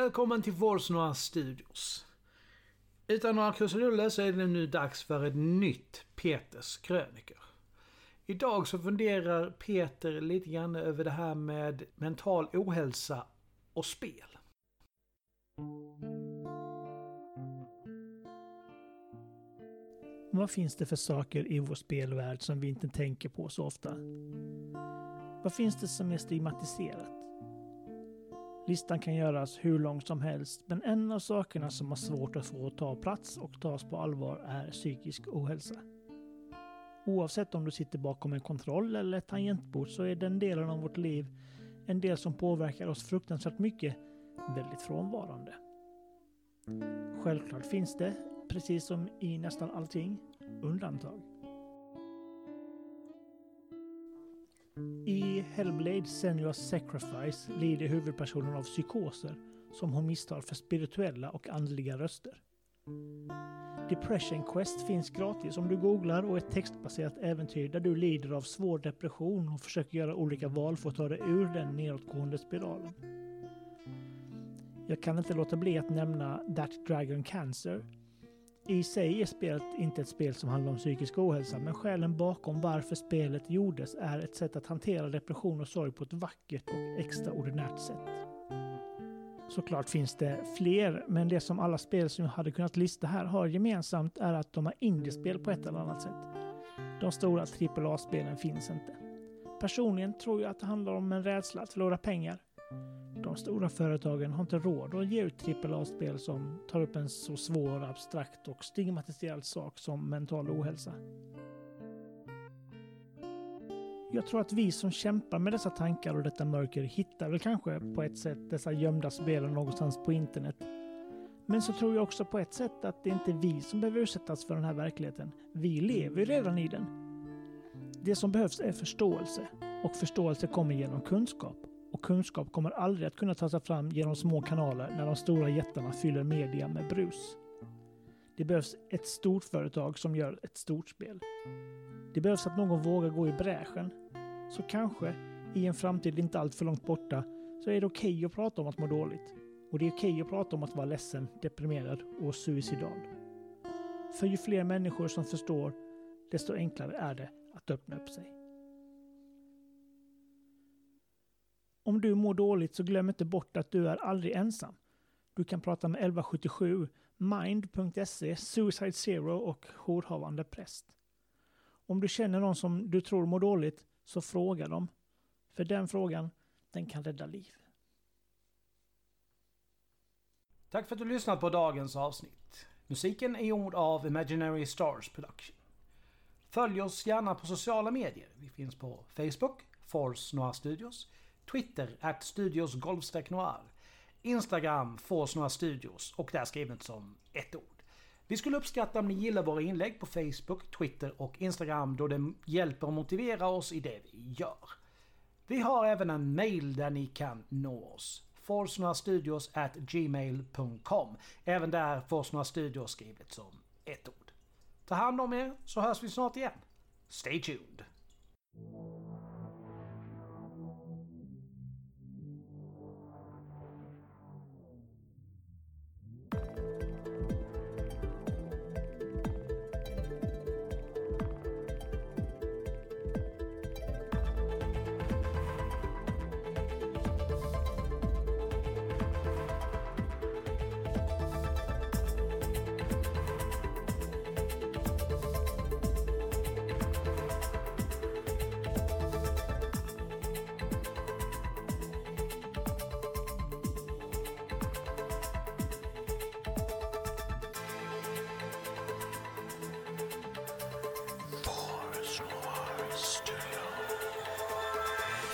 Välkommen till Forsnora Studios. Utan några krusiduller så är det nu dags för ett nytt Peters krönikor. Idag så funderar Peter lite grann över det här med mental ohälsa och spel. Vad finns det för saker i vår spelvärld som vi inte tänker på så ofta? Vad finns det som är stigmatiserat? Listan kan göras hur lång som helst, men en av sakerna som har svårt att få ta plats och tas på allvar är psykisk ohälsa. Oavsett om du sitter bakom en kontroll eller ett tangentbord så är den delen av vårt liv en del som påverkar oss fruktansvärt mycket väldigt frånvarande. Självklart finns det, precis som i nästan allting, undantag. I Hellblade Senua's Sacrifice lider huvudpersonen av psykoser som hon misstar för spirituella och andliga röster. Depression Quest finns gratis om du googlar och ett textbaserat äventyr där du lider av svår depression och försöker göra olika val för att ta dig ur den nedåtgående spiralen. Jag kan inte låta bli att nämna That Dragon Cancer i sig är spelet inte ett spel som handlar om psykisk ohälsa, men skälen bakom varför spelet gjordes är ett sätt att hantera depression och sorg på ett vackert och extraordinärt sätt. Såklart finns det fler, men det som alla spel som jag hade kunnat lista här har gemensamt är att de är indiespel på ett eller annat sätt. De stora AAA-spelen finns inte. Personligen tror jag att det handlar om en rädsla att förlora pengar de stora företagen har inte råd att ge ut AAA-spel som tar upp en så svår, abstrakt och stigmatiserad sak som mental ohälsa. Jag tror att vi som kämpar med dessa tankar och detta mörker hittar väl kanske på ett sätt dessa gömda spelen någonstans på internet. Men så tror jag också på ett sätt att det inte är vi som behöver utsättas för den här verkligheten. Vi lever ju redan i den. Det som behövs är förståelse och förståelse kommer genom kunskap och kunskap kommer aldrig att kunna ta sig fram genom små kanaler när de stora jättarna fyller media med brus. Det behövs ett stort företag som gör ett stort spel. Det behövs att någon vågar gå i bräschen. Så kanske, i en framtid inte allt för långt borta, så är det okej okay att prata om att må dåligt. Och det är okej okay att prata om att vara ledsen, deprimerad och suicidal. För ju fler människor som förstår, desto enklare är det att öppna upp sig. Om du mår dåligt så glöm inte bort att du är aldrig ensam. Du kan prata med 1177, Mind.se, Suicide Zero och jourhavande präst. Om du känner någon som du tror mår dåligt, så fråga dem. För den frågan, den kan rädda liv. Tack för att du lyssnat på dagens avsnitt. Musiken är gjord av Imaginary Stars Production. Följ oss gärna på sociala medier. Vi finns på Facebook, Force Noir Studios, Twitter, at studios noir. Instagram, Force Studios och där skrivet som ett ord. Vi skulle uppskatta om ni gillar våra inlägg på Facebook, Twitter och Instagram då det hjälper att motivera oss i det vi gör. Vi har även en mail där ni kan nå oss. Forsnoastudios at gmail.com. Även där Forsnoa Studios skrivet som ett ord. Ta hand om er så hörs vi snart igen. Stay tuned!